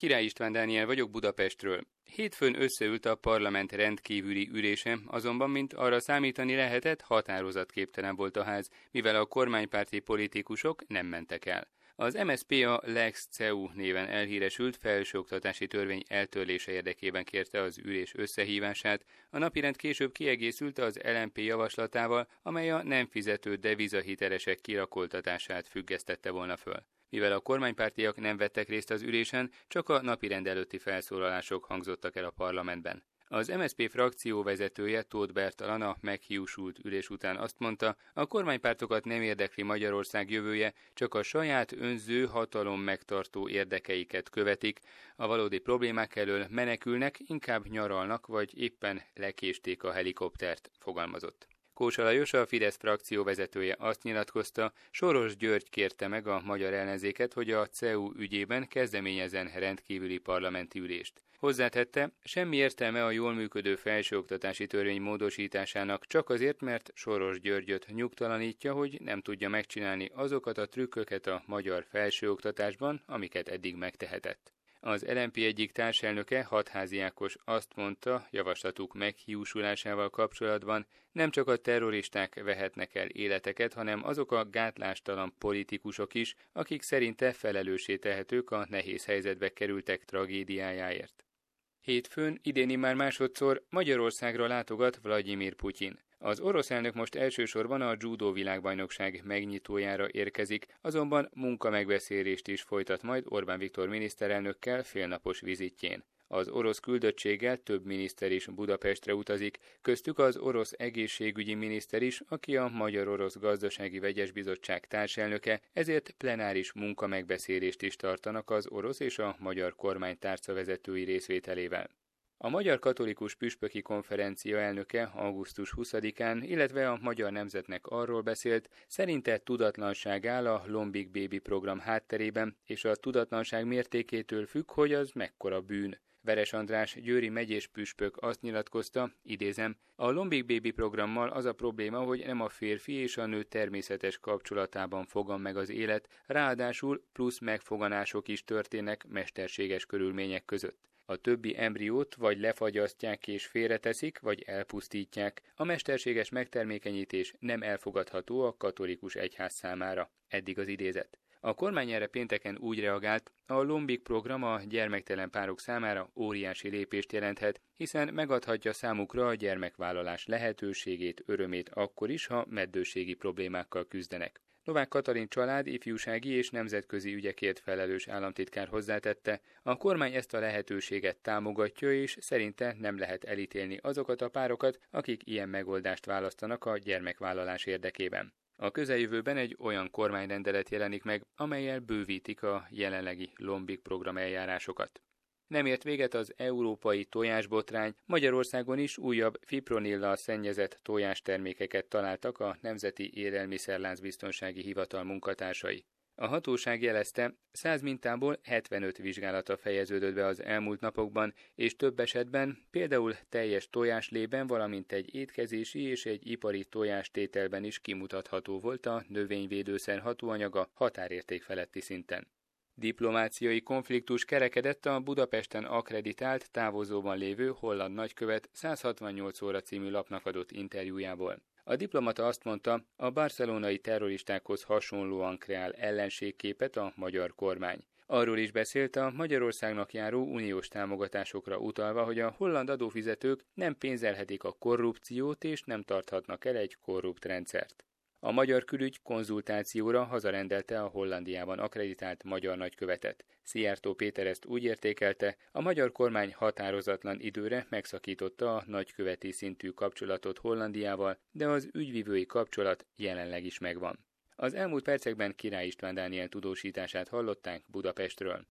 Király István Dániel vagyok Budapestről. Hétfőn összeült a parlament rendkívüli ülése, azonban, mint arra számítani lehetett, határozatképtelen volt a ház, mivel a kormánypárti politikusok nem mentek el. Az MSP a Lex CEU néven elhíresült felsőoktatási törvény eltörlése érdekében kérte az ülés összehívását, a napirend később kiegészült az LMP javaslatával, amely a nem fizető devizahitelesek kirakoltatását függesztette volna föl. Mivel a kormánypártiak nem vettek részt az ülésen, csak a napirend előtti felszólalások hangzottak el a parlamentben. Az MSZP frakció vezetője Tóth Bertalan a meghiúsult ülés után azt mondta, a kormánypártokat nem érdekli Magyarország jövője, csak a saját önző hatalom megtartó érdekeiket követik, a valódi problémák elől menekülnek, inkább nyaralnak, vagy éppen lekésték a helikoptert, fogalmazott. Kósa Lajos, a Fidesz frakció vezetője azt nyilatkozta, Soros György kérte meg a magyar ellenzéket, hogy a CEU ügyében kezdeményezen rendkívüli parlamenti ülést. Hozzátette, semmi értelme a jól működő felsőoktatási törvény módosításának csak azért, mert Soros Györgyöt nyugtalanítja, hogy nem tudja megcsinálni azokat a trükköket a magyar felsőoktatásban, amiket eddig megtehetett. Az LNP egyik társelnöke, Hatházi Ákos azt mondta javaslatuk meghiúsulásával kapcsolatban, nem csak a terroristák vehetnek el életeket, hanem azok a gátlástalan politikusok is, akik szerinte felelőssé tehetők a nehéz helyzetbe kerültek tragédiájáért. Hétfőn, idéni már másodszor Magyarországra látogat Vladimir Putyin. Az orosz elnök most elsősorban a judó világbajnokság megnyitójára érkezik, azonban munkamegbeszélést is folytat majd Orbán Viktor miniszterelnökkel félnapos vizitjén. Az orosz küldöttséggel több miniszter is Budapestre utazik, köztük az orosz egészségügyi miniszter is, aki a Magyar-Orosz Gazdasági Vegyes Bizottság társelnöke, ezért plenáris munkamegbeszélést is tartanak az orosz és a magyar kormány tárcavezetői részvételével. A Magyar Katolikus Püspöki Konferencia elnöke augusztus 20-án, illetve a Magyar Nemzetnek arról beszélt, szerinte tudatlanság áll a Lombik Baby program hátterében, és a tudatlanság mértékétől függ, hogy az mekkora bűn. Veres András Győri megyés püspök azt nyilatkozta, idézem, a Lombik Baby programmal az a probléma, hogy nem a férfi és a nő természetes kapcsolatában fogan meg az élet, ráadásul plusz megfoganások is történnek mesterséges körülmények között. A többi embriót vagy lefagyasztják és félreteszik, vagy elpusztítják. A mesterséges megtermékenyítés nem elfogadható a katolikus egyház számára. Eddig az idézet. A kormány erre pénteken úgy reagált, a Lombik program a gyermektelen párok számára óriási lépést jelenthet, hiszen megadhatja számukra a gyermekvállalás lehetőségét, örömét akkor is, ha meddőségi problémákkal küzdenek. Novák Katalin család, ifjúsági és nemzetközi ügyekért felelős államtitkár hozzátette, a kormány ezt a lehetőséget támogatja, és szerinte nem lehet elítélni azokat a párokat, akik ilyen megoldást választanak a gyermekvállalás érdekében. A közeljövőben egy olyan kormányrendelet jelenik meg, amelyel bővítik a jelenlegi Lombik program eljárásokat. Nem ért véget az európai tojásbotrány, Magyarországon is újabb fipronillal szennyezett tojástermékeket találtak a Nemzeti Élelmiszerláncbiztonsági Hivatal munkatársai. A hatóság jelezte, 100 mintából 75 vizsgálata fejeződött be az elmúlt napokban, és több esetben, például teljes tojáslében, valamint egy étkezési és egy ipari tojástételben is kimutatható volt a növényvédőszer hatóanyaga határérték feletti szinten. Diplomáciai konfliktus kerekedett a Budapesten akreditált távozóban lévő holland nagykövet 168 óra című lapnak adott interjújából. A diplomata azt mondta, a barcelonai terroristákhoz hasonlóan kreál ellenségképet a magyar kormány. Arról is beszélt a Magyarországnak járó uniós támogatásokra utalva, hogy a holland adófizetők nem pénzelhetik a korrupciót és nem tarthatnak el egy korrupt rendszert. A magyar külügy konzultációra hazarendelte a Hollandiában akreditált magyar nagykövetet. Szijjártó Péter ezt úgy értékelte, a magyar kormány határozatlan időre megszakította a nagyköveti szintű kapcsolatot Hollandiával, de az ügyvivői kapcsolat jelenleg is megvan. Az elmúlt percekben Király István Dániel tudósítását hallották Budapestről.